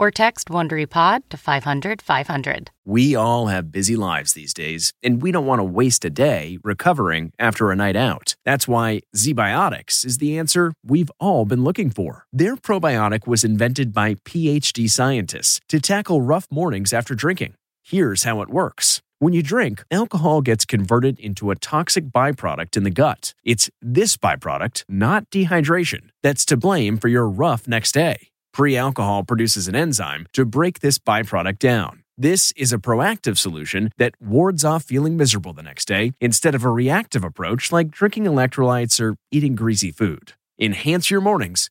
or text WonderyPod to 500 500. We all have busy lives these days, and we don't want to waste a day recovering after a night out. That's why ZBiotics is the answer we've all been looking for. Their probiotic was invented by PhD scientists to tackle rough mornings after drinking. Here's how it works. When you drink, alcohol gets converted into a toxic byproduct in the gut. It's this byproduct, not dehydration, that's to blame for your rough next day. Pre alcohol produces an enzyme to break this byproduct down. This is a proactive solution that wards off feeling miserable the next day instead of a reactive approach like drinking electrolytes or eating greasy food. Enhance your mornings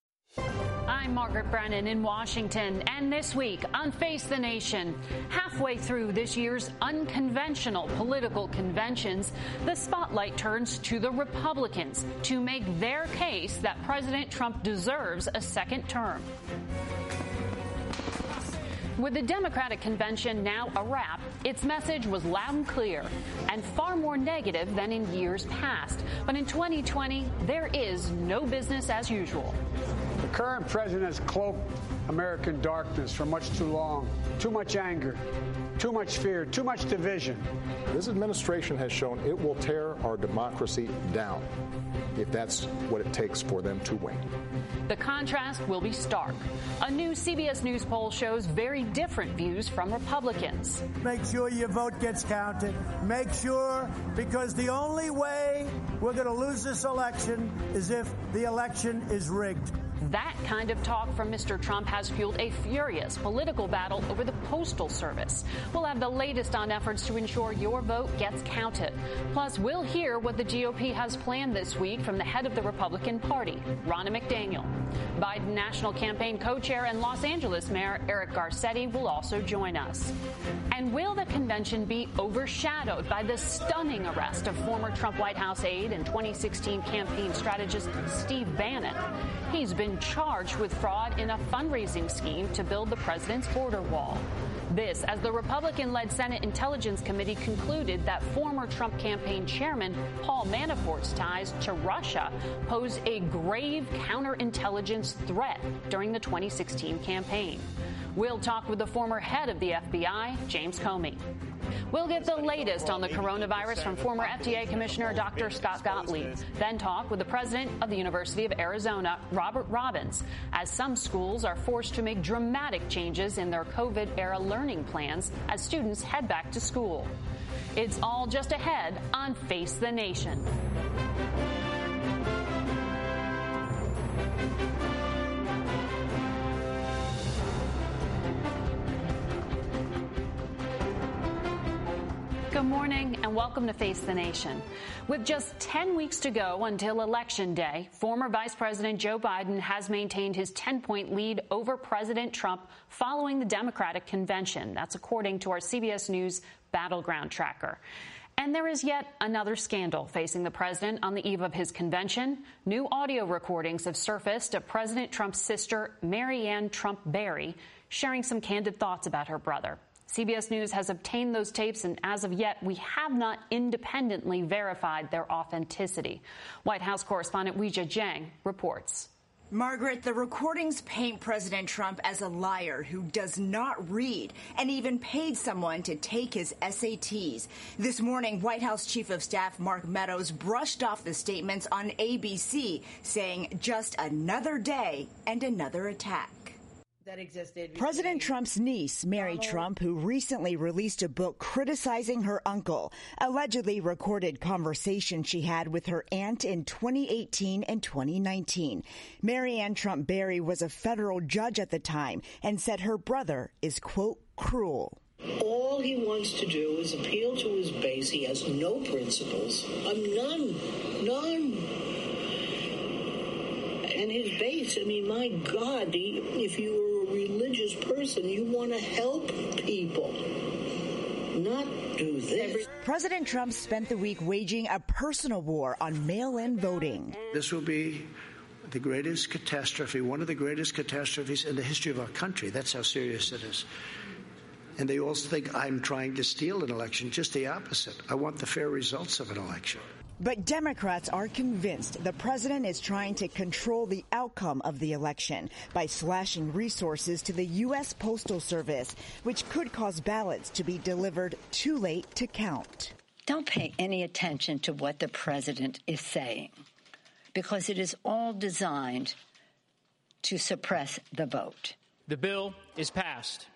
I'm Margaret Brennan in Washington, and this week on Face the Nation, halfway through this year's unconventional political conventions, the spotlight turns to the Republicans to make their case that President Trump deserves a second term. With the Democratic convention now a wrap, its message was loud and clear and far more negative than in years past. But in 2020, there is no business as usual. The current president has cloaked American darkness for much too long. Too much anger, too much fear, too much division. This administration has shown it will tear our democracy down if that's what it takes for them to win. The contrast will be stark. A new CBS News poll shows very different views from Republicans. Make sure your vote gets counted. Make sure, because the only way we're going to lose this election is if the election is rigged. That kind of talk from Mr. Trump has fueled a furious political battle over the Postal Service. We'll have the latest on efforts to ensure your vote gets counted. Plus, we'll hear what the GOP has planned this week from the head of the Republican Party, Ronna McDaniel. Biden National Campaign co chair and Los Angeles Mayor Eric Garcetti will also join us. And will the convention be overshadowed by the stunning arrest of former Trump White House aide and 2016 campaign strategist Steve Bannon? He's been charged with fraud in a fundraising scheme to build the president's border wall. This, as the Republican led Senate Intelligence Committee concluded that former Trump campaign chairman Paul Manafort's ties to Russia pose a grave counterintelligence threat during the 2016 campaign. We'll talk with the former head of the FBI, James Comey. We'll get the latest on the coronavirus from former FDA Commissioner Dr. Scott Gottlieb. Then talk with the president of the University of Arizona, Robert Robbins, as some schools are forced to make dramatic changes in their COVID era learning plans as students head back to school. It's all just ahead on Face the Nation. Morning and welcome to Face the Nation. With just 10 weeks to go until Election Day, former Vice President Joe Biden has maintained his 10 point lead over President Trump following the Democratic convention. That's according to our CBS News Battleground Tracker. And there is yet another scandal facing the president on the eve of his convention. New audio recordings have surfaced of President Trump's sister, Maryanne Trump Barry, sharing some candid thoughts about her brother. CBS News has obtained those tapes, and as of yet, we have not independently verified their authenticity. White House correspondent Weijia Jiang reports. Margaret, the recordings paint President Trump as a liar who does not read and even paid someone to take his SATs. This morning, White House Chief of Staff Mark Meadows brushed off the statements on ABC, saying just another day and another attack that existed. President Trump's niece, Mary Trump, who recently released a book criticizing her uncle, allegedly recorded conversations she had with her aunt in 2018 and 2019. Maryanne Trump Barry was a federal judge at the time and said her brother is, quote, cruel. All he wants to do is appeal to his base. He has no principles. I'm none, none and his base. I mean, my God, if you were a religious person, you want to help people, not do this. President Trump spent the week waging a personal war on mail in voting. This will be the greatest catastrophe, one of the greatest catastrophes in the history of our country. That's how serious it is. And they also think I'm trying to steal an election. Just the opposite. I want the fair results of an election. But Democrats are convinced the president is trying to control the outcome of the election by slashing resources to the U.S. Postal Service, which could cause ballots to be delivered too late to count. Don't pay any attention to what the president is saying because it is all designed to suppress the vote. The bill is passed.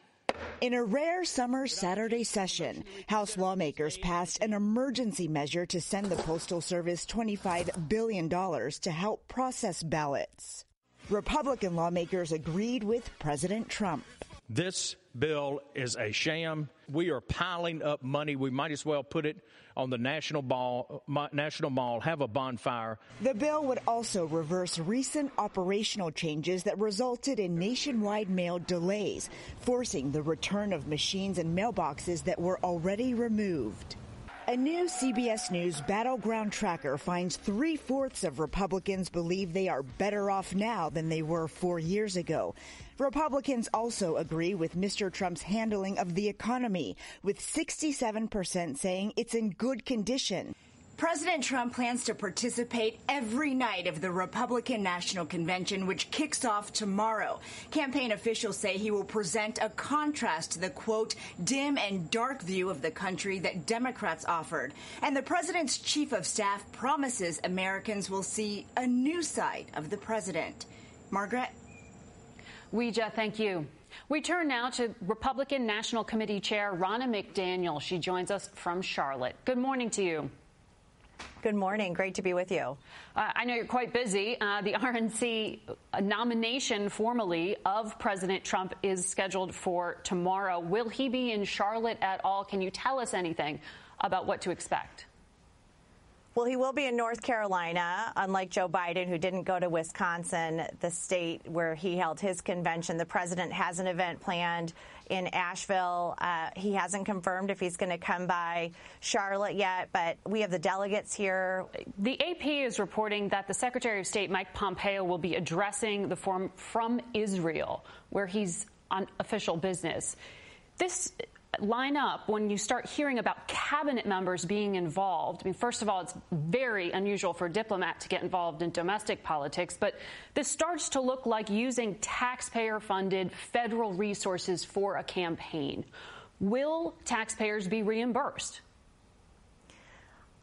In a rare summer Saturday session, House lawmakers passed an emergency measure to send the Postal Service $25 billion to help process ballots. Republican lawmakers agreed with President Trump. This bill is a sham. We are piling up money. We might as well put it on the National Mall, National Mall, have a bonfire. The bill would also reverse recent operational changes that resulted in nationwide mail delays, forcing the return of machines and mailboxes that were already removed. A new CBS News battleground tracker finds three fourths of Republicans believe they are better off now than they were four years ago. Republicans also agree with Mr. Trump's handling of the economy, with 67% saying it's in good condition. President Trump plans to participate every night of the Republican National Convention, which kicks off tomorrow. Campaign officials say he will present a contrast to the quote, dim and dark view of the country that Democrats offered. And the president's chief of staff promises Americans will see a new side of the president. Margaret? Weijia, thank you. We turn now to Republican National Committee Chair Ronna McDaniel. She joins us from Charlotte. Good morning to you. Good morning. Great to be with you. Uh, I know you're quite busy. Uh, the RNC nomination formally of President Trump is scheduled for tomorrow. Will he be in Charlotte at all? Can you tell us anything about what to expect? Well, he will be in North Carolina, unlike Joe Biden, who didn't go to Wisconsin, the state where he held his convention. The president has an event planned in Asheville. Uh, he hasn't confirmed if he's going to come by Charlotte yet, but we have the delegates here. The AP is reporting that the Secretary of State, Mike Pompeo, will be addressing the forum from Israel, where he's on official business. This line up when you start hearing about cabinet members being involved. I mean, first of all, it's very unusual for a diplomat to get involved in domestic politics, but this starts to look like using taxpayer funded federal resources for a campaign. Will taxpayers be reimbursed?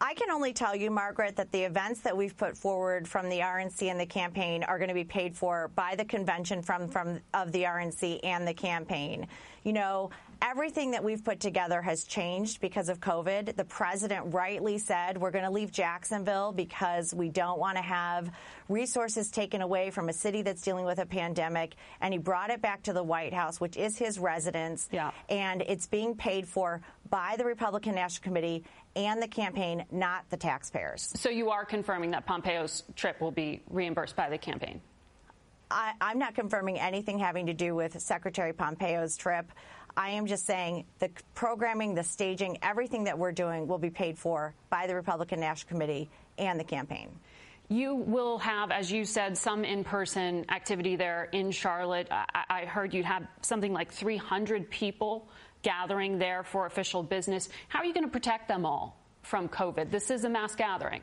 I can only tell you, Margaret, that the events that we've put forward from the RNC and the campaign are going to be paid for by the convention from, from of the RNC and the campaign. You know, everything that we've put together has changed because of COVID. The president rightly said we're going to leave Jacksonville because we don't want to have resources taken away from a city that's dealing with a pandemic. And he brought it back to the White House, which is his residence. Yeah. And it's being paid for by the Republican National Committee and the campaign, not the taxpayers. So you are confirming that Pompeo's trip will be reimbursed by the campaign? I, am not confirming anything having to do with Secretary Pompeo's trip. I am just saying the programming, the staging, everything that we're doing will be paid for by the Republican National Committee and the campaign. You will have, as you said, some in person activity there in Charlotte. I, I heard you'd have something like 300 people gathering there for official business. How are you going to protect them all from COVID? This is a mass gathering.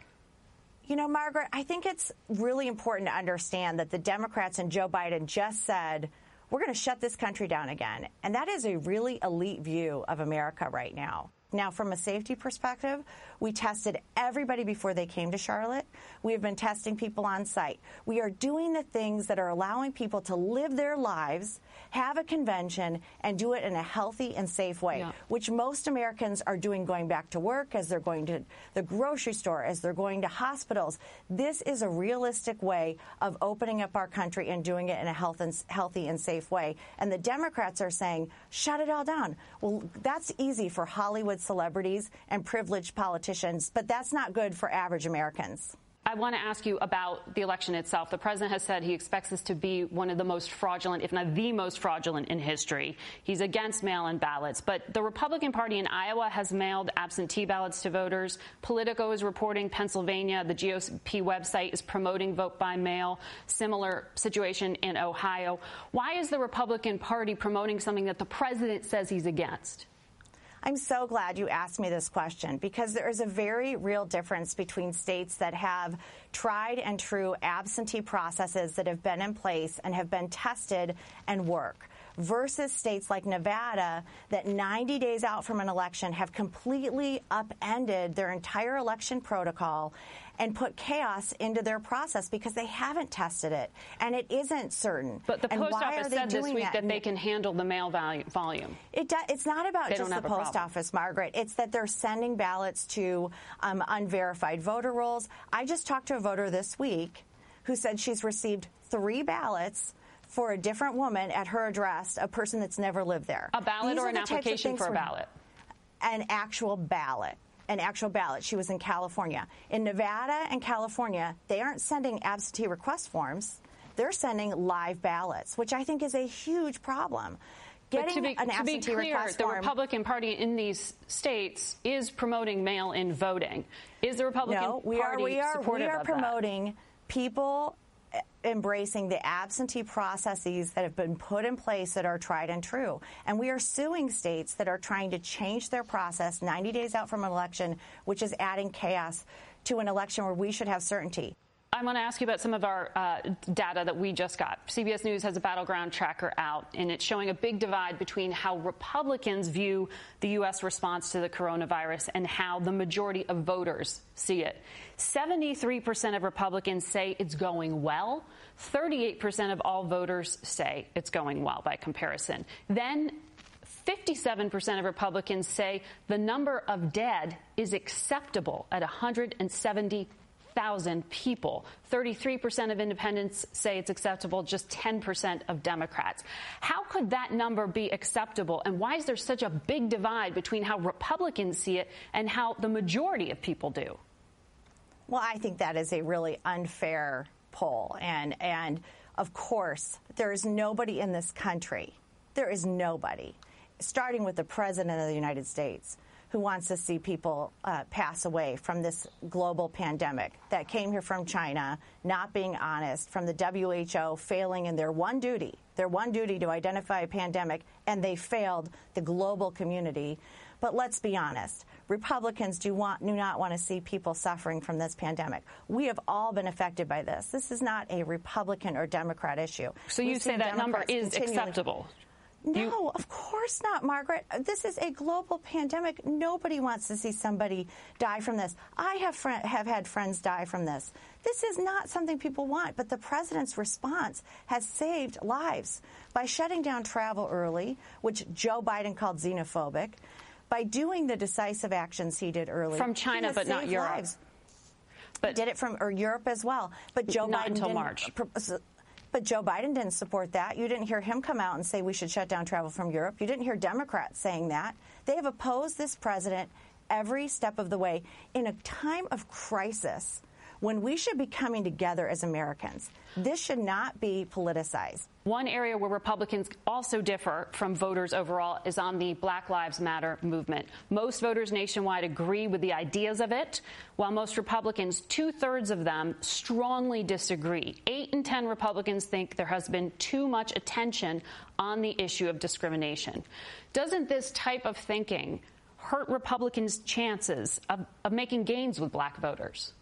You know, Margaret, I think it's really important to understand that the Democrats and Joe Biden just said, we're going to shut this country down again. And that is a really elite view of America right now. Now, from a safety perspective, we tested everybody before they came to Charlotte. We have been testing people on site. We are doing the things that are allowing people to live their lives, have a convention, and do it in a healthy and safe way, yeah. which most Americans are doing going back to work, as they're going to the grocery store, as they're going to hospitals. This is a realistic way of opening up our country and doing it in a health and, healthy and safe way. And the Democrats are saying, shut it all down. Well, that's easy for Hollywood celebrities and privileged politicians but that's not good for average Americans. I want to ask you about the election itself. The president has said he expects this to be one of the most fraudulent, if not the most fraudulent in history. He's against mail in ballots. But the Republican Party in Iowa has mailed absentee ballots to voters. Politico is reporting Pennsylvania. The GOP website is promoting vote by mail. Similar situation in Ohio. Why is the Republican Party promoting something that the president says he's against? I'm so glad you asked me this question because there is a very real difference between states that have tried and true absentee processes that have been in place and have been tested and work versus states like Nevada that 90 days out from an election have completely upended their entire election protocol and put chaos into their process because they haven't tested it and it isn't certain. But the and post office said this week that? that? they can handle the mail volume. It do, it's not about they just the post office, Margaret. It's that they're sending ballots to um, unverified voter rolls. I just talked to a voter this week who said she's received three ballots for a different woman at her address, a person that's never lived there. A ballot These or an application for a ballot? An actual ballot an actual ballot. She was in California. In Nevada and California, they aren't sending absentee request forms. They're sending live ballots, which I think is a huge problem. Getting to be, an to be clear, the form, Republican Party in these states is promoting mail-in voting. Is the Republican no, we Party are, we are, supportive we are promoting that? people embracing the absentee processes that have been put in place that are tried and true. And we are suing states that are trying to change their process 90 days out from an election, which is adding chaos to an election where we should have certainty. I want to ask you about some of our uh, data that we just got. CBS News has a battleground tracker out, and it's showing a big divide between how Republicans view the U.S. response to the coronavirus and how the majority of voters see it. 73% of Republicans say it's going well. 38% of all voters say it's going well by comparison. Then 57% of Republicans say the number of dead is acceptable at 170 thousand people. 33% of independents say it's acceptable, just 10% of Democrats. How could that number be acceptable? And why is there such a big divide between how Republicans see it and how the majority of people do? Well, I think that is a really unfair poll. And, and of course, there is nobody in this country, there is nobody, starting with the President of the United States, who wants to see people uh, pass away from this global pandemic that came here from China, not being honest, from the WHO failing in their one duty, their one duty to identify a pandemic, and they failed the global community. But let's be honest. Republicans do, want, do not want to see people suffering from this pandemic. We have all been affected by this. This is not a Republican or Democrat issue. So you say that number is acceptable? No, you... of course not, Margaret. This is a global pandemic. Nobody wants to see somebody die from this. I have have had friends die from this. This is not something people want, but the president's response has saved lives by shutting down travel early, which Joe Biden called xenophobic, by doing the decisive actions he did early from China, but not Europe. Lives. But did it from or Europe as well. But Joe not Biden until March. But Joe Biden didn't support that. You didn't hear him come out and say we should shut down travel from Europe. You didn't hear Democrats saying that. They have opposed this president every step of the way in a time of crisis when we should be coming together as Americans. This should not be politicized. One area where Republicans also differ from voters overall is on the Black Lives Matter movement. Most voters nationwide agree with the ideas of it, while most Republicans, two thirds of them, strongly disagree. Eight in 10 Republicans think there has been too much attention on the issue of discrimination. Doesn't this type of thinking hurt Republicans' chances of, of making gains with black voters?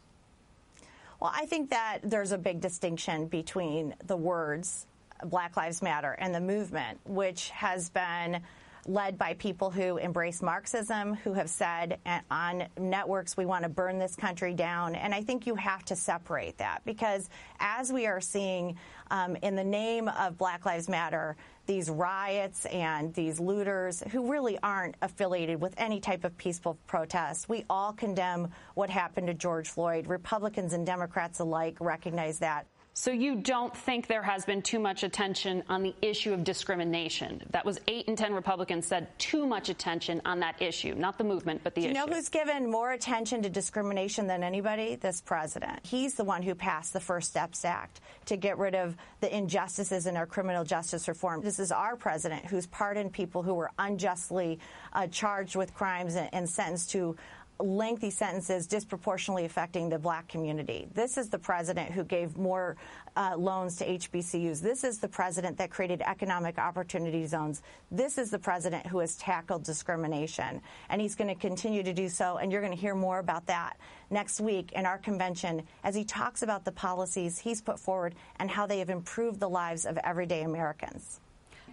Well, I think that there's a big distinction between the words Black Lives Matter and the movement, which has been led by people who embrace Marxism, who have said on networks, we want to burn this country down. And I think you have to separate that because as we are seeing um, in the name of Black Lives Matter, these riots and these looters who really aren't affiliated with any type of peaceful protest. We all condemn what happened to George Floyd. Republicans and Democrats alike recognize that. So you don't think there has been too much attention on the issue of discrimination? That was eight and ten Republicans said too much attention on that issue, not the movement, but the Do you issue. know who's given more attention to discrimination than anybody? This president. He's the one who passed the First Steps Act to get rid of the injustices in our criminal justice reform. This is our president who's pardoned people who were unjustly uh, charged with crimes and, and sentenced to lengthy sentences disproportionately affecting the black community. This is the president who gave more uh, loans to HBCUs. This is the president that created economic opportunity zones. This is the president who has tackled discrimination. And he's going to continue to do so. And you're going to hear more about that next week in our convention as he talks about the policies he's put forward and how they have improved the lives of everyday Americans.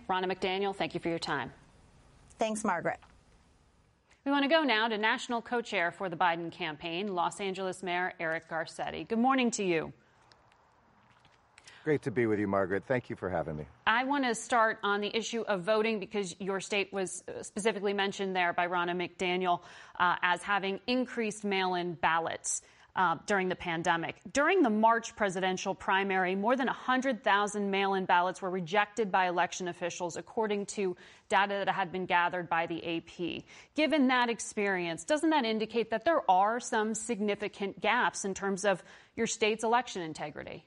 Ronna McDaniel, thank you for your time. Thanks, Margaret. We want to go now to national co chair for the Biden campaign, Los Angeles Mayor Eric Garcetti. Good morning to you. Great to be with you, Margaret. Thank you for having me. I want to start on the issue of voting because your state was specifically mentioned there by Ronna McDaniel uh, as having increased mail in ballots uh, during the pandemic. During the March presidential primary, more than 100,000 mail in ballots were rejected by election officials, according to data that had been gathered by the AP. Given that experience, doesn't that indicate that there are some significant gaps in terms of your state's election integrity?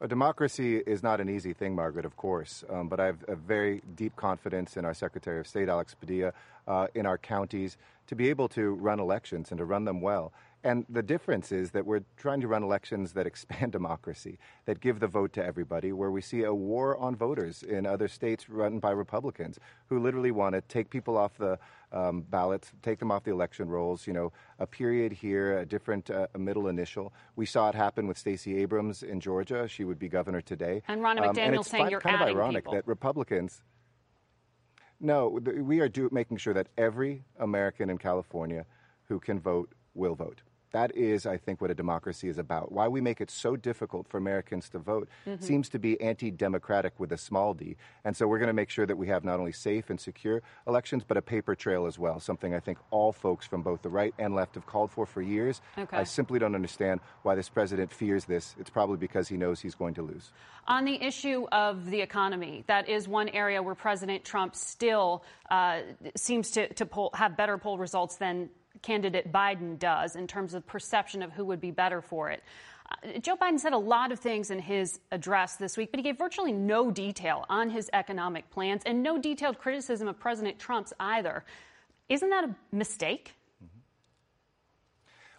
A democracy is not an easy thing, Margaret, of course, um, but I have a very deep confidence in our Secretary of State, Alex Padilla, uh, in our counties, to be able to run elections and to run them well. And the difference is that we're trying to run elections that expand democracy, that give the vote to everybody, where we see a war on voters in other states run by Republicans who literally want to take people off the um, ballots, take them off the election rolls, you know, a period here, a different uh, a middle initial. We saw it happen with Stacey Abrams in Georgia. She would be governor today. And McDaniel um, and it's saying fun, you're kind of ironic people. that Republicans no, we are do, making sure that every American in California who can vote will vote. That is, I think, what a democracy is about. Why we make it so difficult for Americans to vote mm-hmm. seems to be anti democratic with a small d. And so we're going to make sure that we have not only safe and secure elections, but a paper trail as well, something I think all folks from both the right and left have called for for years. Okay. I simply don't understand why this president fears this. It's probably because he knows he's going to lose. On the issue of the economy, that is one area where President Trump still uh, seems to, to poll, have better poll results than candidate Biden does in terms of perception of who would be better for it. Uh, Joe Biden said a lot of things in his address this week, but he gave virtually no detail on his economic plans and no detailed criticism of President Trump's either. Isn't that a mistake?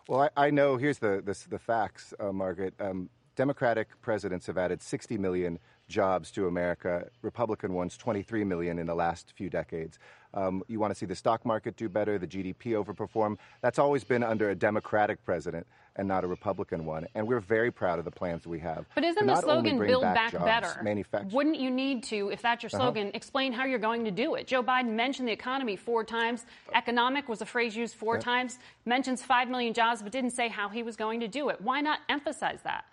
Well, I, I know here's the, the, the facts, uh, Margaret. Um, Democratic presidents have added 60 million jobs to America. Republican ones, 23 million in the last few decades. Um, you want to see the stock market do better, the GDP overperform. That's always been under a Democratic president and not a Republican one. And we're very proud of the plans we have. But isn't the slogan "Build Back, jobs, Better"? Manufacture. Wouldn't you need to, if that's your Uh-huh. slogan, uh-huh. explain how you're going to do it? Joe Biden mentioned the economy four times. Economic was a phrase used four Yeah. times. Mentions five million jobs, but didn't say how he was going to do it. Why not emphasize that?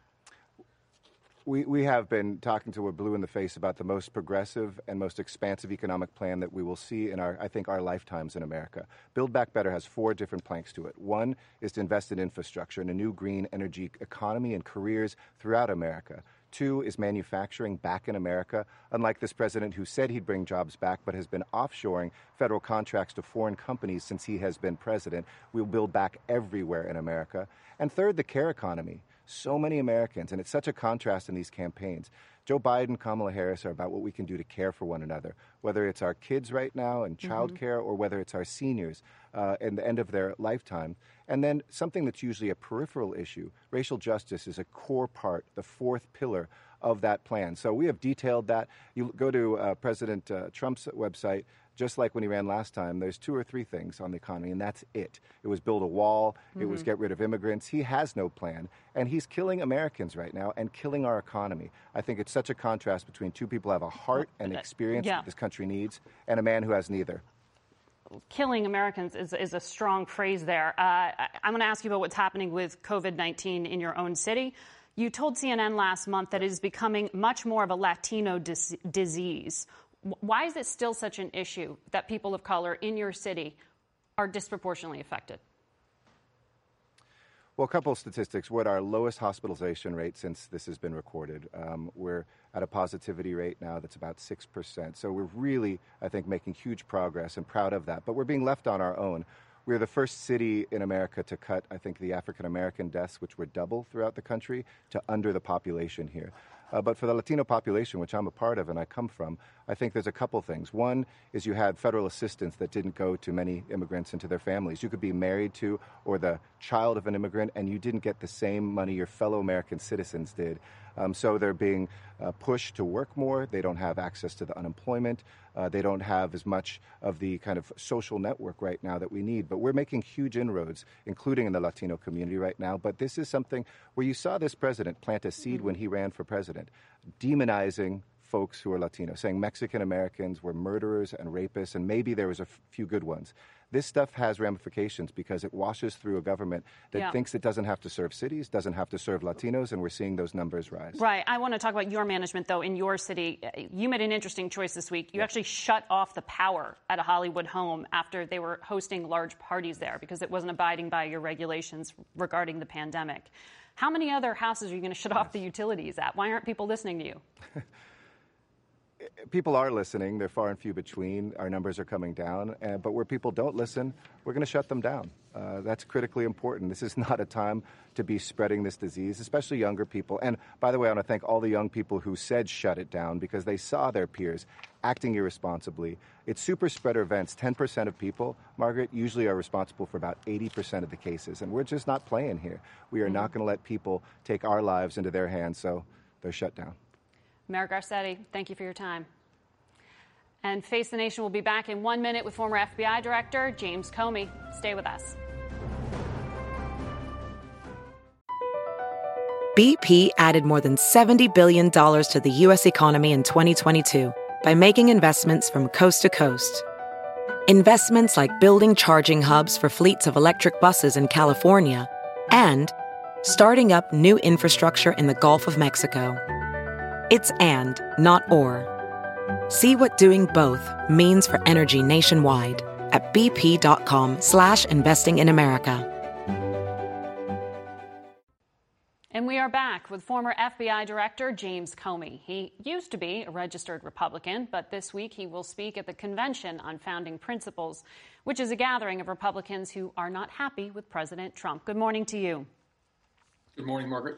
We, we have been talking to a blue in the face about the most progressive and most expansive economic plan that we will see in our, I think, our lifetimes in America. Build Back Better has four different planks to it. One is to invest in infrastructure and a new green energy economy and careers throughout America. Two is manufacturing back in America, unlike this president who said he'd bring jobs back but has been offshoring federal contracts to foreign companies since he has been president. We'll build back everywhere in America. And third, the care economy so many Americans, and it's such a contrast in these campaigns. Joe Biden, Kamala Harris are about what we can do to care for one another, whether it's our kids right now and child Mhm. or whether it's our seniors uh, in the end of their lifetime. And then something that's usually a peripheral issue racial justice is a core part, the fourth pillar of that plan. So we have detailed that. You go to uh, President uh, Trump's website, just like when he ran last time, there's two or three things on the economy, and that's it. It was build a wall, mm-hmm. it was mm-hmm. get rid of immigrants. He has no plan, and he's killing Americans right now and killing our economy. I think it's such a contrast between two people who have a heart and experience yeah. that this country needs, and a man who has neither killing Americans is, is, a strong phrase there. Uh, I'm going to ask you about what's happening with COVID 19 in your own city. You told CNN last month that it is becoming much more of a Latino dis- disease. Why is it still such an issue that people of color in your city are disproportionately affected? Well, a couple of statistics. We're at our lowest hospitalization rate since this has been recorded. Um, we're at a positivity rate now that's about 6%. So we're really, I think, making huge progress and proud of that. But we're being left on our own. We're the first city in America to cut, I think, the African American deaths, which were double throughout the country, to under the population here. Uh, but for the Latino population, which I'm a part of and I come from, I think there's a couple things. One is you had federal assistance that didn't go to many immigrants and to their families. You could be married to or the child of an immigrant, and you didn't get the same money your fellow American citizens did. Um, so they're being uh, pushed to work more. They don't have access to the unemployment. Uh, they don't have as much of the kind of social network right now that we need. But we're making huge inroads, including in the Latino community right now. But this is something where you saw this president plant a seed when he ran for president, demonizing folks who are Latino, saying Mexican Americans were murderers and rapists, and maybe there was a f- few good ones. This stuff has ramifications because it washes through a government that yeah. thinks it doesn't have to serve cities, doesn't have to serve Latinos, and we're seeing those numbers rise. Right. I want to talk about your management, though, in your city. You made an interesting choice this week. You yeah. actually shut off the power at a Hollywood home after they were hosting large parties there because it wasn't abiding by your regulations regarding the pandemic. How many other houses are you going to shut off the utilities at? Why aren't people listening to you? people are listening. They're far and few between. Our numbers are coming down. Uh, but where people don't listen, we're going to shut them down. Uh, that's critically important. This is not a time to be spreading this disease, especially younger people. And by the way, I want to thank all the young people who said shut it down because they saw their peers acting irresponsibly. It's super spreader events. 10% of people, Margaret, usually are responsible for about 80% of the cases. And we're just not playing here. We are mm-hmm. not going to let people take our lives into their hands, so they're shut down. Mayor Garcetti, thank you for your time. And Face the Nation will be back in one minute with former FBI Director James Comey. Stay with us. BP added more than $70 billion to the U.S. economy in 2022 by making investments from coast to coast. Investments like building charging hubs for fleets of electric buses in California and starting up new infrastructure in the Gulf of Mexico. It's and, not or. See what doing both means for energy nationwide at bp.com slash investing in America. And we are back with former FBI Director James Comey. He used to be a registered Republican, but this week he will speak at the Convention on Founding Principles, which is a gathering of Republicans who are not happy with President Trump. Good morning to you. Good morning, Margaret.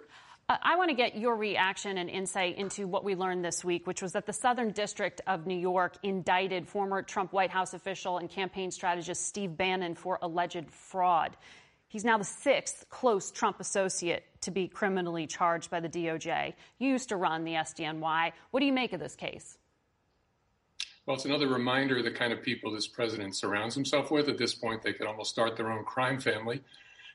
Uh, I want to get your reaction and insight into what we learned this week, which was that the Southern District of New York indicted former Trump White House official and campaign strategist Steve Bannon for alleged fraud. He's now the sixth close Trump associate to be criminally charged by the DOJ. You used to run the SDNY. What do you make of this case? Well, it's another reminder of the kind of people this president surrounds himself with. At this point, they could almost start their own crime family.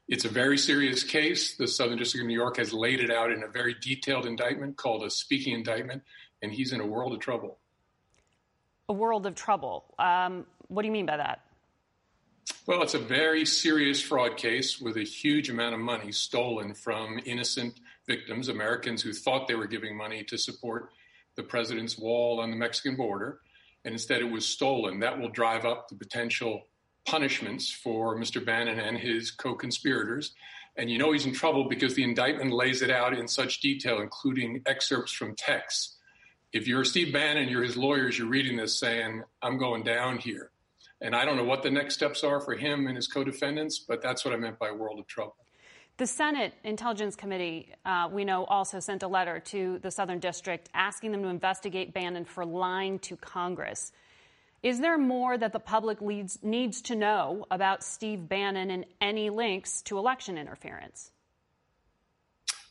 It's a very serious case. The Southern District of New York has laid it out in a very detailed indictment called a speaking indictment, and he's in a world of trouble. A world of trouble. Um, what do you mean by that? Well, it's a very serious fraud case with a huge amount of money stolen from innocent victims, Americans who thought they were giving money to support the president's wall on the Mexican border, and instead it was stolen. That will drive up the potential punishments for Mr. Bannon and his co conspirators. And you know he's in trouble because the indictment lays it out in such detail, including excerpts from texts. If you're Steve Bannon, you're his lawyers, you're reading this saying, I'm going down here. And I don't know what the next steps are for him and his co defendants, but that's what I meant by world of trouble. The Senate Intelligence Committee, uh, we know, also sent a letter to the Southern District asking them to investigate Bannon for lying to Congress. Is there more that the public leads, needs to know about Steve Bannon and any links to election interference?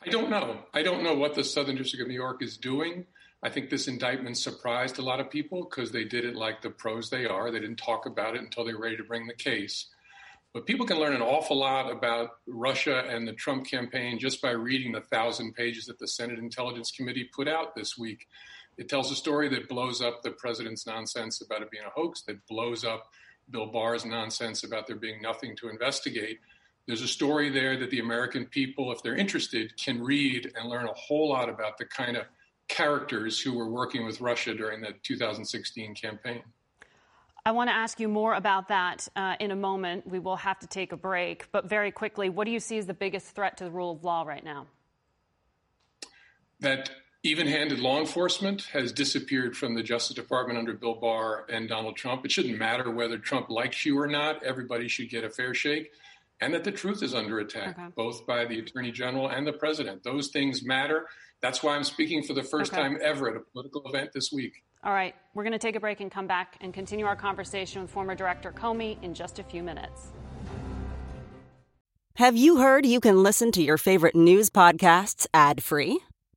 I don't know. I don't know what the Southern District of New York is doing. I think this indictment surprised a lot of people because they did it like the pros they are. They didn't talk about it until they were ready to bring the case. But people can learn an awful lot about Russia and the Trump campaign just by reading the thousand pages that the Senate Intelligence Committee put out this week. It tells a story that blows up the president's nonsense about it being a hoax, that blows up Bill Barr's nonsense about there being nothing to investigate. There's a story there that the American people, if they're interested, can read and learn a whole lot about the kind of characters who were working with Russia during the 2016 campaign. I want to ask you more about that uh, in a moment. We will have to take a break. But very quickly, what do you see as the biggest threat to the rule of law right now? That even handed law enforcement has disappeared from the Justice Department under Bill Barr and Donald Trump. It shouldn't matter whether Trump likes you or not, everybody should get a fair shake. And that the truth is under attack, okay. both by the Attorney General and the President. Those things matter. That's why I'm speaking for the first okay. time ever at a political event this week. All right, we're going to take a break and come back and continue our conversation with former Director Comey in just a few minutes. Have you heard you can listen to your favorite news podcasts ad free?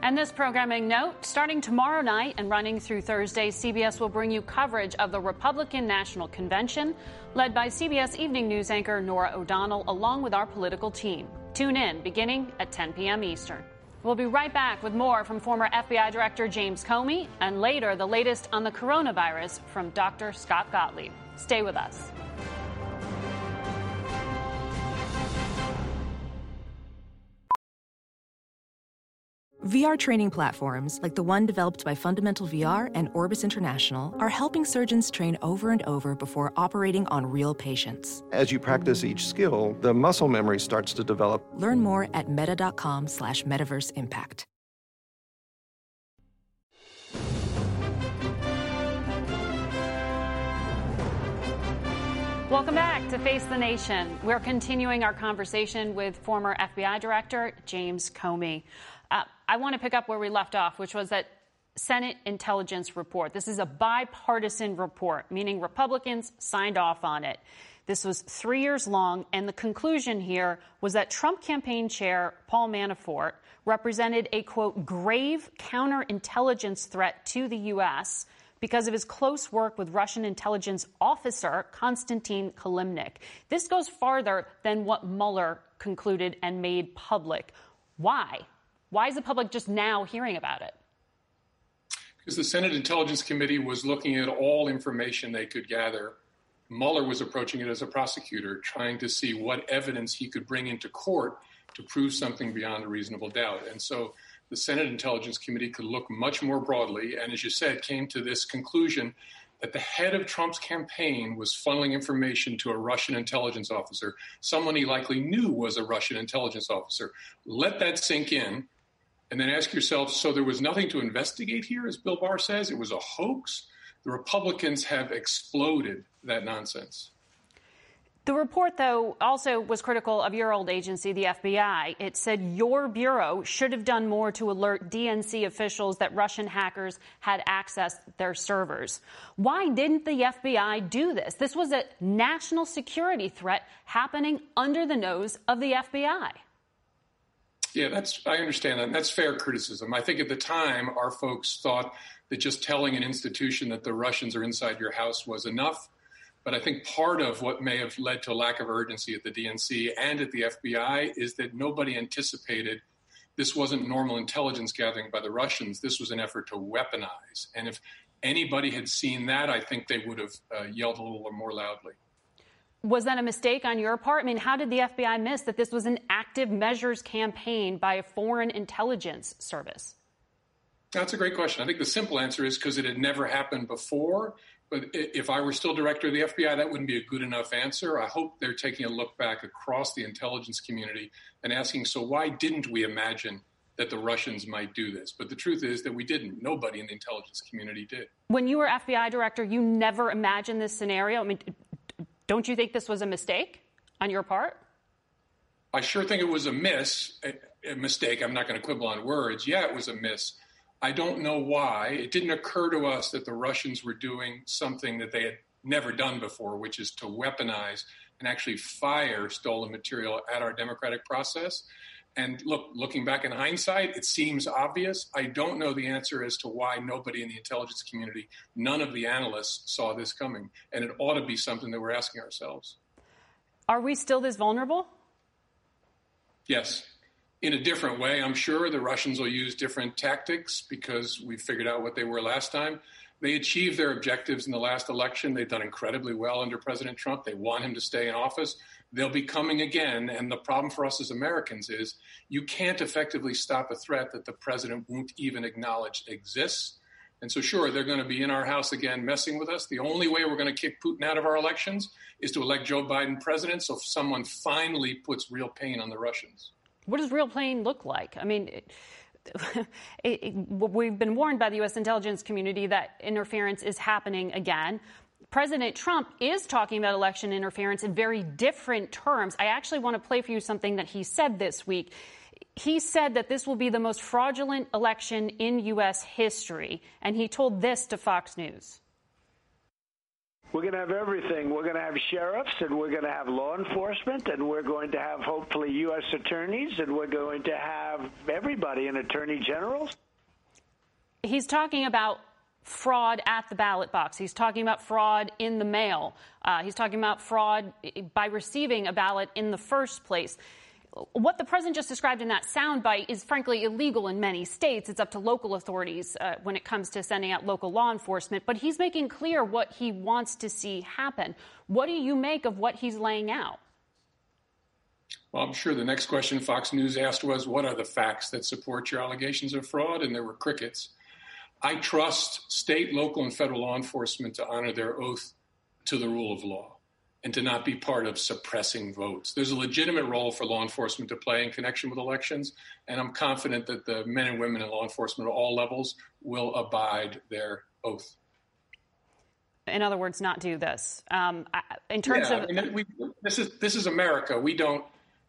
And this programming note starting tomorrow night and running through Thursday, CBS will bring you coverage of the Republican National Convention, led by CBS Evening News anchor Norah O'Donnell, along with our political team. Tune in beginning at 10 p.m. Eastern. We'll be right back with more from former FBI Director James Comey and later the latest on the coronavirus from Dr. Scott Gottlieb. Stay with us. VR training platforms, like the one developed by Fundamental VR and Orbis International, are helping surgeons train over and over before operating on real patients. As you practice each skill, the muscle memory starts to develop. Learn more at meta.com slash metaverse impact. Welcome back to Face the Nation. We're continuing our conversation with former FBI Director James Comey. Uh, I want to pick up where we left off, which was that Senate intelligence report. This is a bipartisan report, meaning Republicans signed off on it. This was three years long, and the conclusion here was that Trump campaign chair Paul Manafort represented a quote, grave counterintelligence threat to the U.S. because of his close work with Russian intelligence officer Konstantin Kilimnik. This goes farther than what Mueller concluded and made public. Why? Why is the public just now hearing about it? Because the Senate Intelligence Committee was looking at all information they could gather. Mueller was approaching it as a prosecutor, trying to see what evidence he could bring into court to prove something beyond a reasonable doubt. And so the Senate Intelligence Committee could look much more broadly, and as you said, came to this conclusion that the head of Trump's campaign was funneling information to a Russian intelligence officer, someone he likely knew was a Russian intelligence officer. Let that sink in and then ask yourself so there was nothing to investigate here, as Bill Barr says, it was a hoax. The Republicans have exploded that nonsense. The report, though, also was critical of your old agency, the FBI. It said your bureau should have done more to alert DNC officials that Russian hackers had accessed their servers. Why didn't the FBI do this? This was a national security threat happening under the nose of the FBI. Yeah, that's I understand that. And that's fair criticism. I think at the time our folks thought that just telling an institution that the Russians are inside your house was enough. But I think part of what may have led to a lack of urgency at the DNC and at the FBI is that nobody anticipated this wasn't normal intelligence gathering by the Russians. This was an effort to weaponize. And if anybody had seen that, I think they would have uh, yelled a little more loudly. Was that a mistake on your part? I mean, how did the FBI miss that this was an active measures campaign by a foreign intelligence service? That's a great question. I think the simple answer is because it had never happened before. But if I were still director of the FBI, that wouldn't be a good enough answer. I hope they're taking a look back across the intelligence community and asking, so why didn't we imagine that the Russians might do this. But the truth is that we didn't. Nobody in the intelligence community did. When you were FBI director, you never imagined this scenario. I mean, don't you think this was a mistake on your part? I sure think it was a miss, a, a mistake. I'm not going to quibble on words. Yeah, it was a miss. I don't know why. It didn't occur to us that the Russians were doing something that they had never done before, which is to weaponize and actually fire stolen material at our democratic process. And look, looking back in hindsight, it seems obvious. I don't know the answer as to why nobody in the intelligence community, none of the analysts saw this coming. And it ought to be something that we're asking ourselves. Are we still this vulnerable? Yes. In a different way, I'm sure the Russians will use different tactics because we figured out what they were last time. They achieved their objectives in the last election. They've done incredibly well under President Trump. They want him to stay in office. They'll be coming again. And the problem for us as Americans is you can't effectively stop a threat that the president won't even acknowledge exists. And so, sure, they're going to be in our house again messing with us. The only way we're going to kick Putin out of our elections is to elect Joe Biden president so someone finally puts real pain on the Russians. What does real pain look like? I mean, it, it, we've been warned by the U.S. intelligence community that interference is happening again. President Trump is talking about election interference in very different terms. I actually want to play for you something that he said this week. He said that this will be the most fraudulent election in U.S. history, and he told this to Fox News. We're going to have everything. We're going to have sheriffs, and we're going to have law enforcement, and we're going to have hopefully U.S. attorneys, and we're going to have everybody and attorney generals. He's talking about fraud at the ballot box. He's talking about fraud in the mail. Uh, he's talking about fraud by receiving a ballot in the first place what the president just described in that soundbite is frankly illegal in many states. It's up to local authorities uh, when it comes to sending out local law enforcement. But he's making clear what he wants to see happen. What do you make of what he's laying out? Well, I'm sure the next question Fox News asked was, What are the facts that support your allegations of fraud? And there were crickets. I trust state, local, and federal law enforcement to honor their oath to the rule of law and to not be part of suppressing votes. There's a legitimate role for law enforcement to play in connection with elections, and I'm confident that the men and women in law enforcement at all levels will abide their oath. In other words, not do this. Um, in terms yeah, of I mean, we, this is this is America. We don't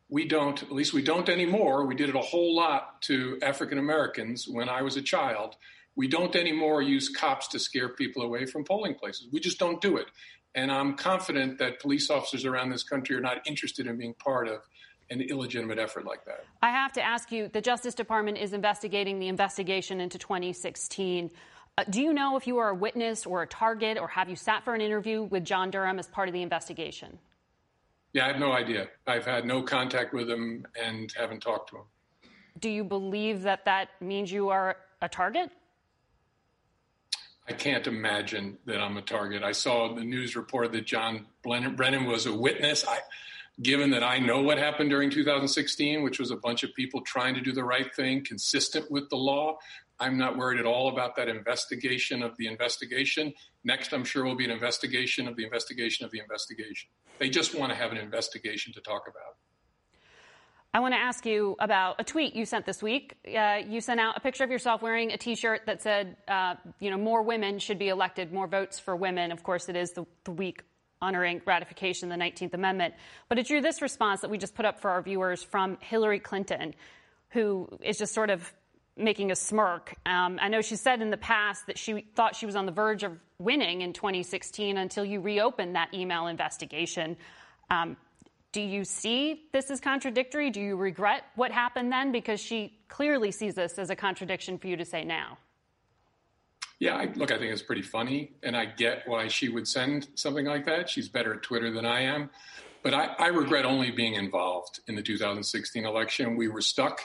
we don't at least we don't anymore. We did it a whole lot to African Americans when I was a child. We don't anymore use cops to scare people away from polling places. We just don't do it. And I'm confident that police officers around this country are not interested in being part of an illegitimate effort like that. I have to ask you the Justice Department is investigating the investigation into 2016. Uh, do you know if you are a witness or a target, or have you sat for an interview with John Durham as part of the investigation? Yeah, I have no idea. I've had no contact with him and haven't talked to him. Do you believe that that means you are a target? I can't imagine that I'm a target. I saw the news report that John Brennan was a witness. I, given that I know what happened during 2016, which was a bunch of people trying to do the right thing, consistent with the law, I'm not worried at all about that investigation of the investigation. Next, I'm sure will be an investigation of the investigation of the investigation. They just want to have an investigation to talk about. I want to ask you about a tweet you sent this week. Uh, you sent out a picture of yourself wearing a T-shirt that said, uh, "You know, more women should be elected, more votes for women." Of course, it is the, the week honoring ratification of the 19th Amendment. But it drew this response that we just put up for our viewers from Hillary Clinton, who is just sort of making a smirk. Um, I know she said in the past that she thought she was on the verge of winning in 2016 until you reopened that email investigation. Um, do you see this as contradictory? Do you regret what happened then? Because she clearly sees this as a contradiction for you to say now. Yeah, I, look, I think it's pretty funny, and I get why she would send something like that. She's better at Twitter than I am. But I, I regret only being involved in the 2016 election. We were stuck,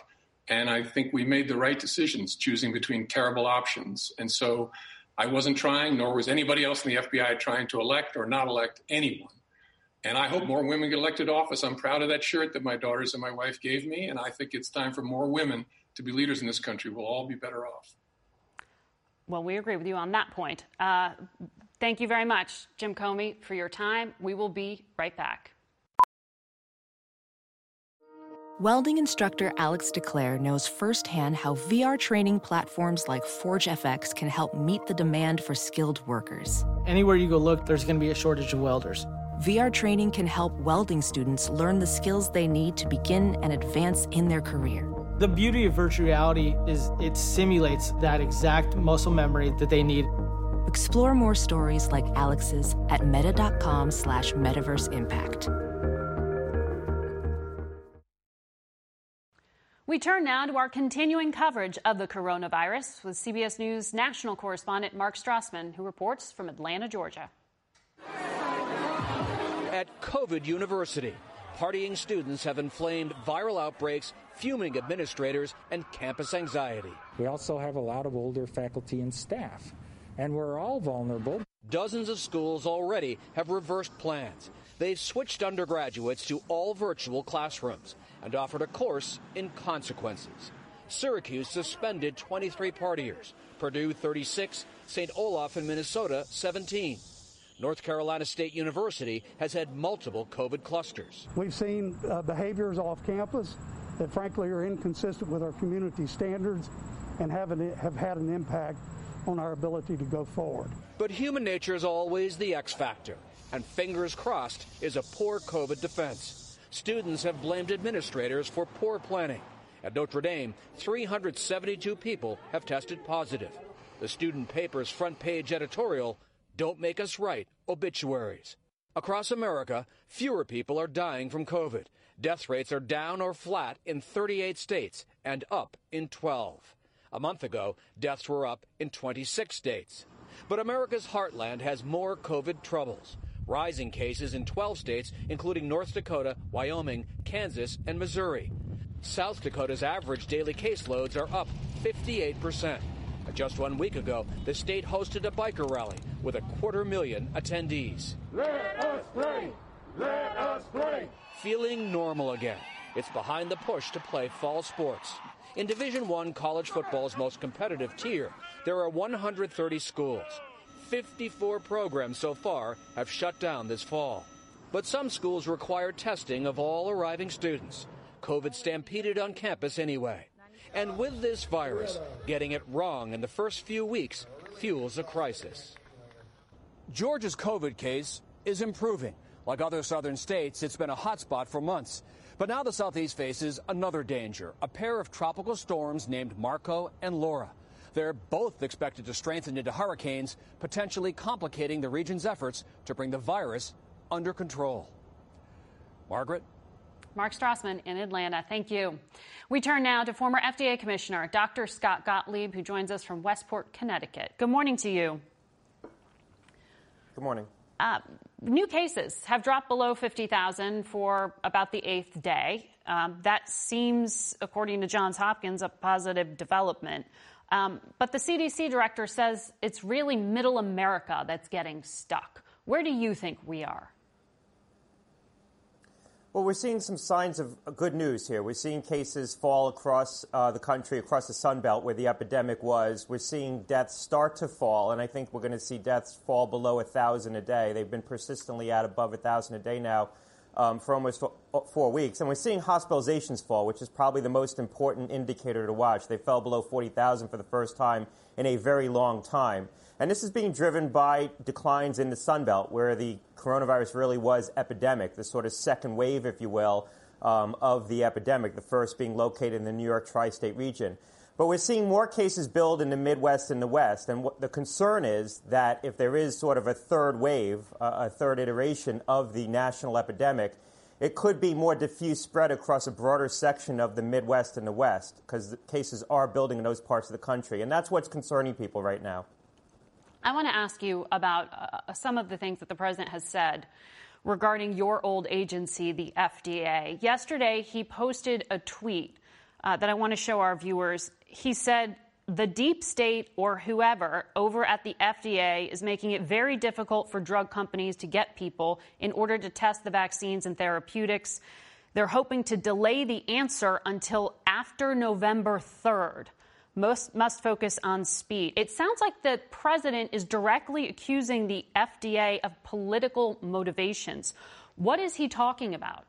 and I think we made the right decisions choosing between terrible options. And so I wasn't trying, nor was anybody else in the FBI trying to elect or not elect anyone. And I hope more women get elected to office. I'm proud of that shirt that my daughters and my wife gave me. And I think it's time for more women to be leaders in this country. We'll all be better off. Well, we agree with you on that point. Uh, thank you very much, Jim Comey, for your time. We will be right back. Welding instructor Alex DeClaire knows firsthand how VR training platforms like ForgeFX can help meet the demand for skilled workers. Anywhere you go look, there's going to be a shortage of welders. VR training can help welding students learn the skills they need to begin and advance in their career. The beauty of virtual reality is it simulates that exact muscle memory that they need. Explore more stories like Alex's at meta.com slash metaverse impact. We turn now to our continuing coverage of the coronavirus with CBS News national correspondent Mark Strassmann, who reports from Atlanta, Georgia. At COVID University, partying students have inflamed viral outbreaks, fuming administrators, and campus anxiety. We also have a lot of older faculty and staff, and we're all vulnerable. Dozens of schools already have reversed plans. They've switched undergraduates to all virtual classrooms and offered a course in consequences. Syracuse suspended 23 partiers, Purdue 36, St. Olaf in Minnesota 17. North Carolina State University has had multiple COVID clusters. We've seen uh, behaviors off campus that frankly are inconsistent with our community standards and have, an, have had an impact on our ability to go forward. But human nature is always the X factor, and fingers crossed is a poor COVID defense. Students have blamed administrators for poor planning. At Notre Dame, 372 people have tested positive. The student paper's front page editorial Don't Make Us Write Obituaries. Across America, fewer people are dying from COVID. Death rates are down or flat in 38 states and up in 12. A month ago, deaths were up in 26 states. But America's heartland has more COVID troubles rising cases in 12 states, including North Dakota, Wyoming, Kansas, and Missouri. South Dakota's average daily caseloads are up 58%. Just one week ago, the state hosted a biker rally with a quarter million attendees. Let us play! Let us play! Feeling normal again. It's behind the push to play fall sports. In Division 1 college football's most competitive tier, there are 130 schools. 54 programs so far have shut down this fall. But some schools require testing of all arriving students. COVID stampeded on campus anyway. And with this virus, getting it wrong in the first few weeks fuels a crisis. Georgia's COVID case is improving. Like other southern states, it's been a hotspot for months. But now the southeast faces another danger a pair of tropical storms named Marco and Laura. They're both expected to strengthen into hurricanes, potentially complicating the region's efforts to bring the virus under control. Margaret? Mark Strassmann in Atlanta. Thank you. We turn now to former FDA Commissioner Dr. Scott Gottlieb, who joins us from Westport, Connecticut. Good morning to you. Good morning. Uh, new cases have dropped below 50,000 for about the eighth day. Um, that seems, according to Johns Hopkins, a positive development. Um, but the CDC director says it's really middle America that's getting stuck. Where do you think we are? Well, we're seeing some signs of good news here. We're seeing cases fall across uh, the country, across the Sun Belt where the epidemic was. We're seeing deaths start to fall, and I think we're going to see deaths fall below 1,000 a day. They've been persistently at above 1,000 a day now um, for almost four, four weeks. And we're seeing hospitalizations fall, which is probably the most important indicator to watch. They fell below 40,000 for the first time in a very long time. And this is being driven by declines in the Sun Belt, where the coronavirus really was epidemic, the sort of second wave, if you will, um, of the epidemic, the first being located in the New York tri state region. But we're seeing more cases build in the Midwest and the West. And the concern is that if there is sort of a third wave, uh, a third iteration of the national epidemic, it could be more diffuse spread across a broader section of the Midwest and the West because cases are building in those parts of the country. And that's what's concerning people right now. I want to ask you about uh, some of the things that the president has said regarding your old agency, the FDA. Yesterday, he posted a tweet uh, that I want to show our viewers. He said, the deep state or whoever over at the FDA is making it very difficult for drug companies to get people in order to test the vaccines and therapeutics. They're hoping to delay the answer until after November 3rd. Most must focus on speed. It sounds like the president is directly accusing the FDA of political motivations. What is he talking about?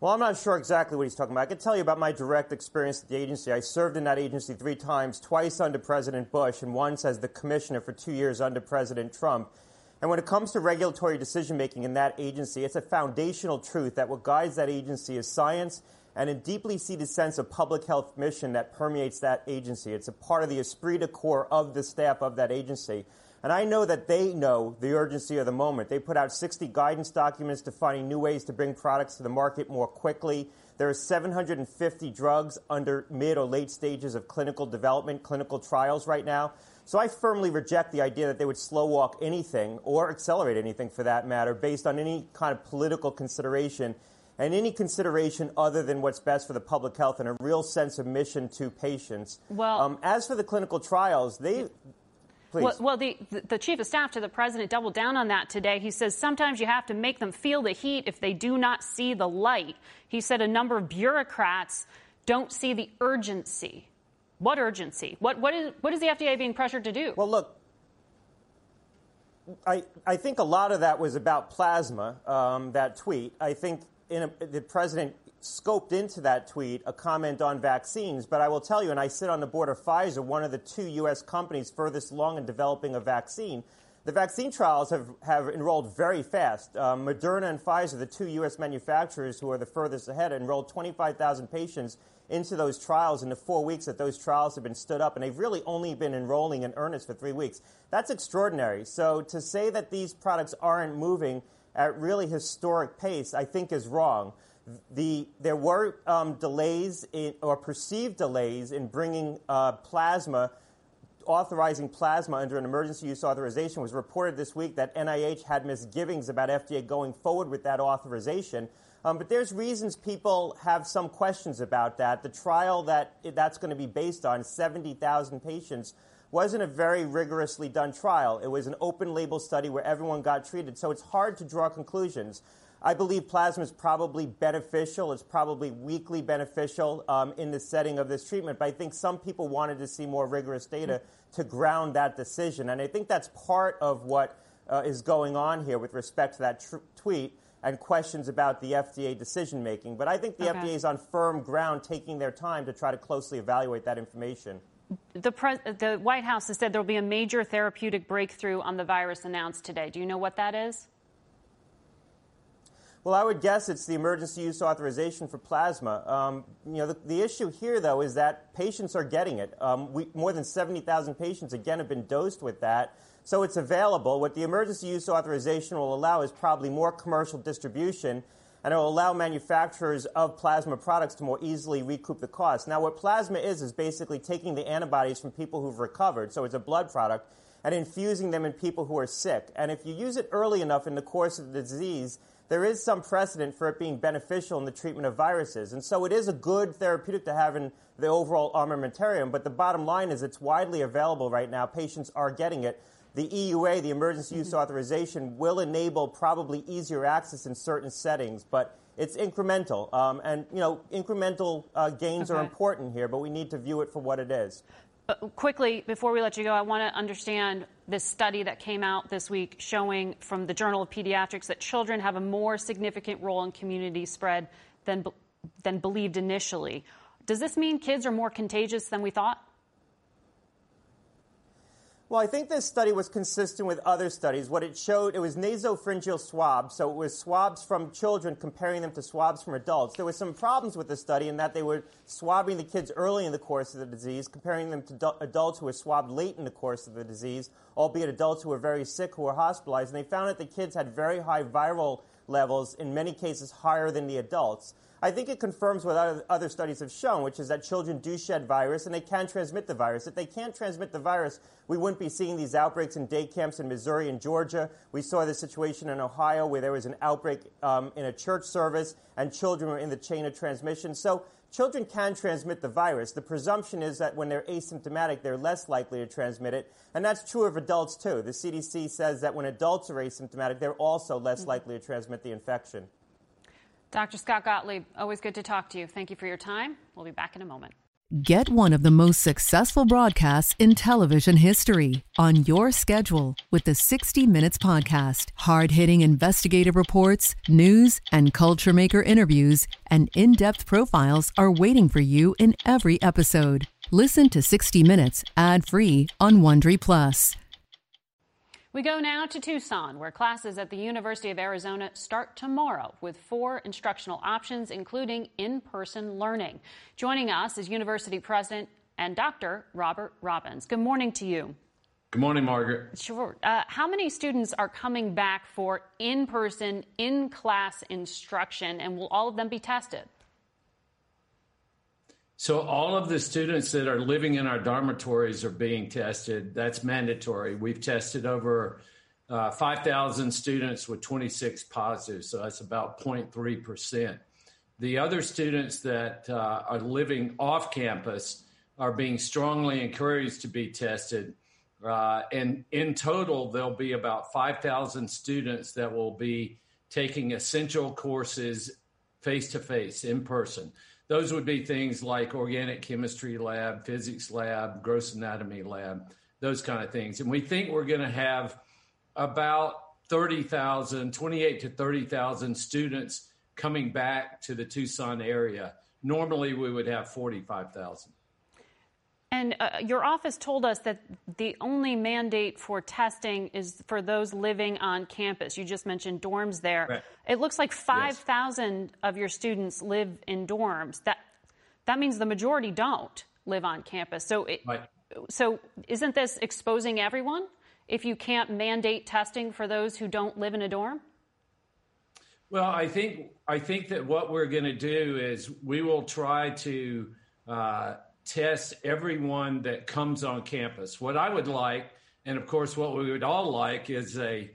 Well, I'm not sure exactly what he's talking about. I can tell you about my direct experience at the agency. I served in that agency three times, twice under President Bush, and once as the commissioner for two years under President Trump. And when it comes to regulatory decision making in that agency, it's a foundational truth that what guides that agency is science and a deeply seated sense of public health mission that permeates that agency. It's a part of the esprit de corps of the staff of that agency. And I know that they know the urgency of the moment. They put out 60 guidance documents defining new ways to bring products to the market more quickly. There are 750 drugs under mid or late stages of clinical development, clinical trials right now. So I firmly reject the idea that they would slow walk anything or accelerate anything for that matter based on any kind of political consideration and any consideration other than what's best for the public health and a real sense of mission to patients. Well, um, as for the clinical trials, they well, well the, the chief of staff to the president doubled down on that today. He says sometimes you have to make them feel the heat if they do not see the light. He said a number of bureaucrats don't see the urgency. What urgency? What, what, is, what is the FDA being pressured to do? Well, look, I, I think a lot of that was about plasma, um, that tweet. I think a, the president scoped into that tweet a comment on vaccines, but I will tell you, and I sit on the board of Pfizer, one of the two U.S. companies furthest along in developing a vaccine. The vaccine trials have, have enrolled very fast. Um, Moderna and Pfizer, the two U.S. manufacturers who are the furthest ahead, enrolled 25,000 patients into those trials in the four weeks that those trials have been stood up, and they've really only been enrolling in earnest for three weeks. That's extraordinary. So to say that these products aren't moving at really historic pace, I think is wrong. The, there were um, delays in, or perceived delays in bringing uh, plasma, authorizing plasma under an emergency use authorization. was reported this week that NIH had misgivings about FDA going forward with that authorization. Um, but there's reasons people have some questions about that. The trial that that's going to be based on, 70,000 patients, wasn't a very rigorously done trial. It was an open label study where everyone got treated. So it's hard to draw conclusions. I believe plasma is probably beneficial. It's probably weakly beneficial um, in the setting of this treatment. But I think some people wanted to see more rigorous data to ground that decision. And I think that's part of what uh, is going on here with respect to that tr- tweet and questions about the FDA decision making. But I think the okay. FDA is on firm ground taking their time to try to closely evaluate that information. The, the White House has said there will be a major therapeutic breakthrough on the virus announced today. Do you know what that is? Well, I would guess it's the emergency use authorization for plasma. Um, you know, the, the, issue here, though, is that patients are getting it. Um, we, more than 70,000 patients, again, have been dosed with that. So it's available. What the emergency use authorization will allow is probably more commercial distribution, and it will allow manufacturers of plasma products to more easily recoup the cost. Now, what plasma is, is basically taking the antibodies from people who've recovered, so it's a blood product, and infusing them in people who are sick. And if you use it early enough in the course of the disease, there is some precedent for it being beneficial in the treatment of viruses. And so it is a good therapeutic to have in the overall armamentarium, but the bottom line is it's widely available right now. Patients are getting it. The EUA, the emergency use authorization, will enable probably easier access in certain settings, but it's incremental. Um, and, you know, incremental uh, gains okay. are important here, but we need to view it for what it is. Uh, quickly, before we let you go, I want to understand this study that came out this week showing from the Journal of Pediatrics that children have a more significant role in community spread than, than believed initially. Does this mean kids are more contagious than we thought? Well, I think this study was consistent with other studies. What it showed, it was nasopharyngeal swabs, so it was swabs from children comparing them to swabs from adults. There were some problems with the study in that they were swabbing the kids early in the course of the disease, comparing them to adults who were swabbed late in the course of the disease, albeit adults who were very sick who were hospitalized. And they found that the kids had very high viral levels, in many cases higher than the adults. I think it confirms what other studies have shown, which is that children do shed virus and they can transmit the virus. If they can't transmit the virus, we wouldn't be seeing these outbreaks in day camps in Missouri and Georgia. We saw the situation in Ohio where there was an outbreak um, in a church service and children were in the chain of transmission. So children can transmit the virus. The presumption is that when they're asymptomatic, they're less likely to transmit it. And that's true of adults too. The CDC says that when adults are asymptomatic, they're also less mm-hmm. likely to transmit the infection. Dr. Scott Gottlieb, always good to talk to you. Thank you for your time. We'll be back in a moment. Get one of the most successful broadcasts in television history on your schedule with the 60 Minutes Podcast. Hard hitting investigative reports, news, and culture maker interviews, and in depth profiles are waiting for you in every episode. Listen to 60 Minutes ad free on Wondery Plus. We go now to Tucson, where classes at the University of Arizona start tomorrow with four instructional options, including in person learning. Joining us is University President and Dr. Robert Robbins. Good morning to you. Good morning, Margaret. Sure. Uh, how many students are coming back for in person, in class instruction, and will all of them be tested? So all of the students that are living in our dormitories are being tested. That's mandatory. We've tested over uh, 5,000 students with 26 positives, so that's about 0.3%. The other students that uh, are living off campus are being strongly encouraged to be tested. Uh, and in total, there'll be about 5,000 students that will be taking essential courses face to face in person those would be things like organic chemistry lab, physics lab, gross anatomy lab, those kind of things. And we think we're going to have about 30,000, 28 to 30,000 students coming back to the Tucson area. Normally, we would have 45,000. And uh, your office told us that the only mandate for testing is for those living on campus. You just mentioned dorms there. Right. It looks like 5,000 yes. of your students live in dorms. That that means the majority don't live on campus. So it, right. so isn't this exposing everyone if you can't mandate testing for those who don't live in a dorm? Well, I think I think that what we're going to do is we will try to uh, test everyone that comes on campus. What I would like, and of course, what we would all like, is a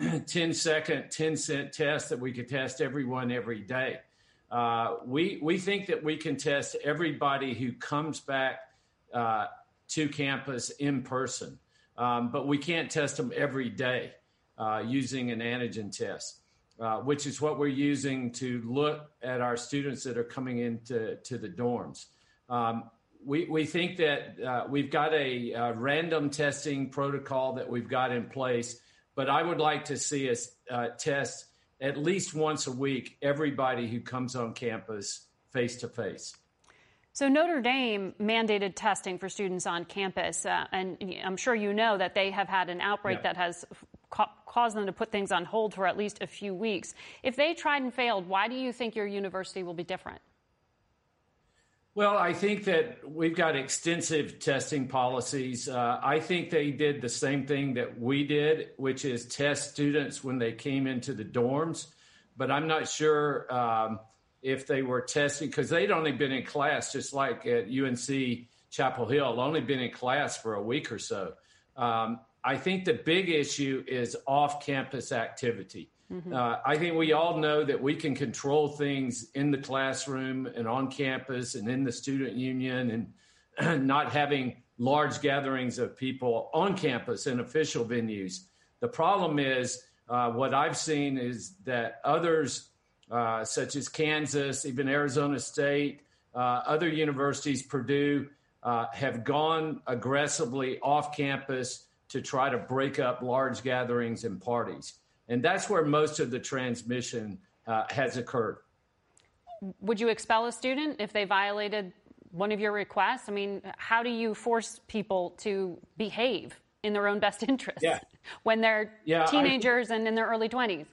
10 second, 10 cent test that we could test everyone every day. Uh, we, we think that we can test everybody who comes back uh, to campus in person, um, but we can't test them every day uh, using an antigen test. Uh, which is what we're using to look at our students that are coming into to the dorms. Um, we, we think that uh, we've got a, a, random testing protocol that we've got in place, but I would like to see us uh, test at least once a week everybody who comes on campus face to face. So, Notre Dame mandated testing for students on campus, uh, and I'm sure you know that they have had an outbreak yeah. that has ca- caused them to put things on hold for at least a few weeks. If they tried and failed, why do you think your university will be different? Well, I think that we've got extensive testing policies. Uh, I think they did the same thing that we did, which is test students when they came into the dorms. But I'm not sure um, if they were testing because they'd only been in class, just like at UNC Chapel Hill, only been in class for a week or so. Um, I think the big issue is off campus activity. Mm-hmm. Uh, I think we all know that we can control things in the classroom and on campus and in the student union and not having large gatherings of people on campus in official venues. The problem is uh, what I've seen is that others, uh, such as Kansas, even Arizona State, uh, other universities, Purdue, uh, have gone aggressively off campus to try to break up large gatherings and parties. And that's where most of the transmission uh, has occurred. Would you expel a student if they violated one of your requests? I mean, how do you force people to behave in their own best interest yeah. when they're yeah, teenagers I, and in their early 20s?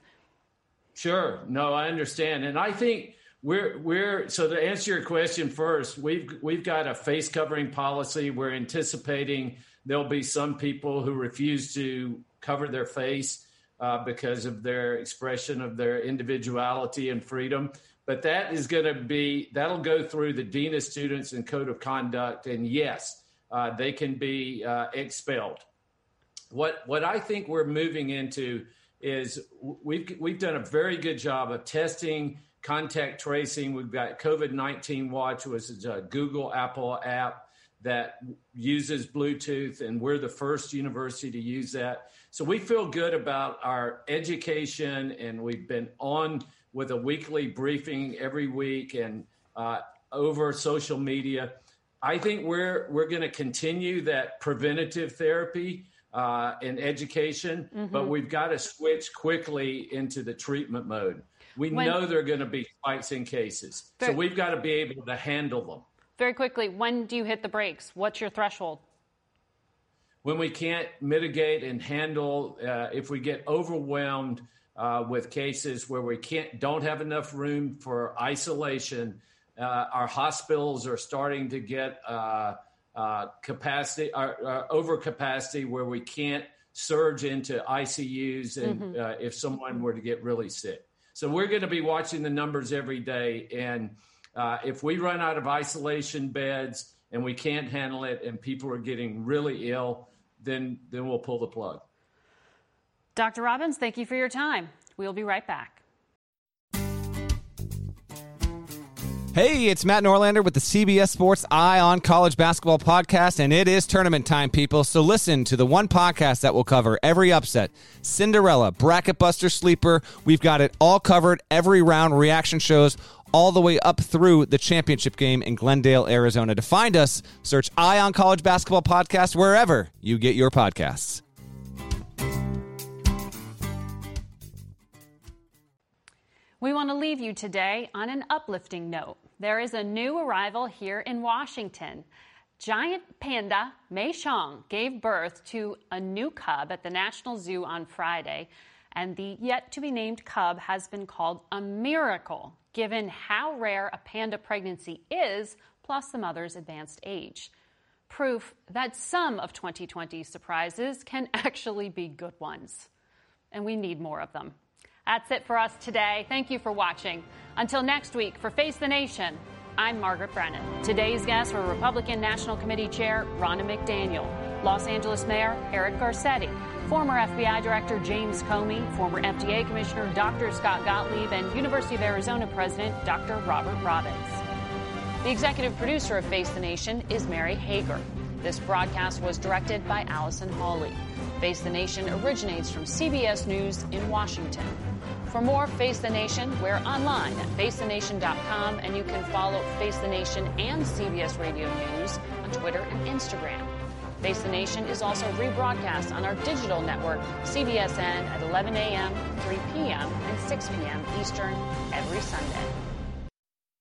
Sure. No, I understand. And I think we're we're so to answer your question first, we've we've got a face covering policy. We're anticipating there'll be some people who refuse to cover their face uh, because of their expression of their individuality and freedom. But that is going to be, that'll go through the Dean of Students and Code of Conduct. And yes, uh, they can be uh, expelled. What, what I think we're moving into is we've, we've done a very good job of testing, contact tracing. We've got COVID 19 Watch, which is a Google Apple app that uses Bluetooth, and we're the first university to use that. So we feel good about our education, and we've been on with a weekly briefing every week and uh, over social media. I think we're we're going to continue that preventative therapy uh, and education, mm-hmm. but we've got to switch quickly into the treatment mode. We when, know there are going to be spikes in cases, very, so we've got to be able to handle them. Very quickly, when do you hit the brakes? What's your threshold? When we can't mitigate and handle, uh, if we get overwhelmed uh, with cases where we can't don't have enough room for isolation uh, our hospitals are starting to get uh, uh, capacity, over capacity, where we can't surge into ICUs and mm-hmm. if someone were to get really sick. So we're going to be watching the numbers every day, and if we run out of isolation beds and we can't handle it, and people are getting really ill, then then we'll pull the plug. Dr. Robbins, thank you for your time. We'll be right back. Hey, it's Matt Norlander with the CBS Sports Eye on College Basketball podcast, and it is tournament time, people. So listen to the one podcast that will cover every upset, Cinderella, Bracket Buster, Sleeper. We've got it all covered, every round, reaction shows, all the way up through the championship game in Glendale, Arizona. To find us, search Eye on College Basketball podcast wherever you get your podcasts. We want to leave you today on an uplifting note. There is a new arrival here in Washington. Giant panda Mei Xiang gave birth to a new cub at the National Zoo on Friday, and the yet to be named cub has been called a miracle given how rare a panda pregnancy is, plus the mother's advanced age. Proof that some of 2020's surprises can actually be good ones. And we need more of them. That's it for us today. Thank you for watching. Until next week, for Face the Nation, I'm Margaret Brennan. Today's guests were Republican National Committee Chair Ronna McDaniel, Los Angeles Mayor Eric Garcetti, former FBI Director James Comey, former FDA Commissioner Dr. Scott Gottlieb, and University of Arizona President Dr. Robert Robbins. The executive producer of Face the Nation is Mary Hager. This broadcast was directed by Allison Hawley. Face the Nation originates from CBS News in Washington. For more Face the Nation, we're online at facethenation.com and you can follow Face the Nation and CBS Radio News on Twitter and Instagram. Face the Nation is also rebroadcast on our digital network, CBSN, at 11 a.m., 3 p.m., and 6 p.m. Eastern every Sunday.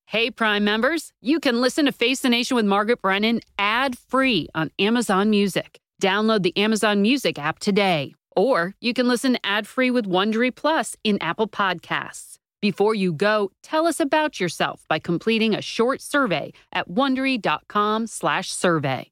Hey, Prime members, you can listen to Face the Nation with Margaret Brennan ad free on Amazon Music. Download the Amazon Music app today. Or you can listen ad-free with Wondery Plus in Apple Podcasts. Before you go, tell us about yourself by completing a short survey at wondery.com/survey.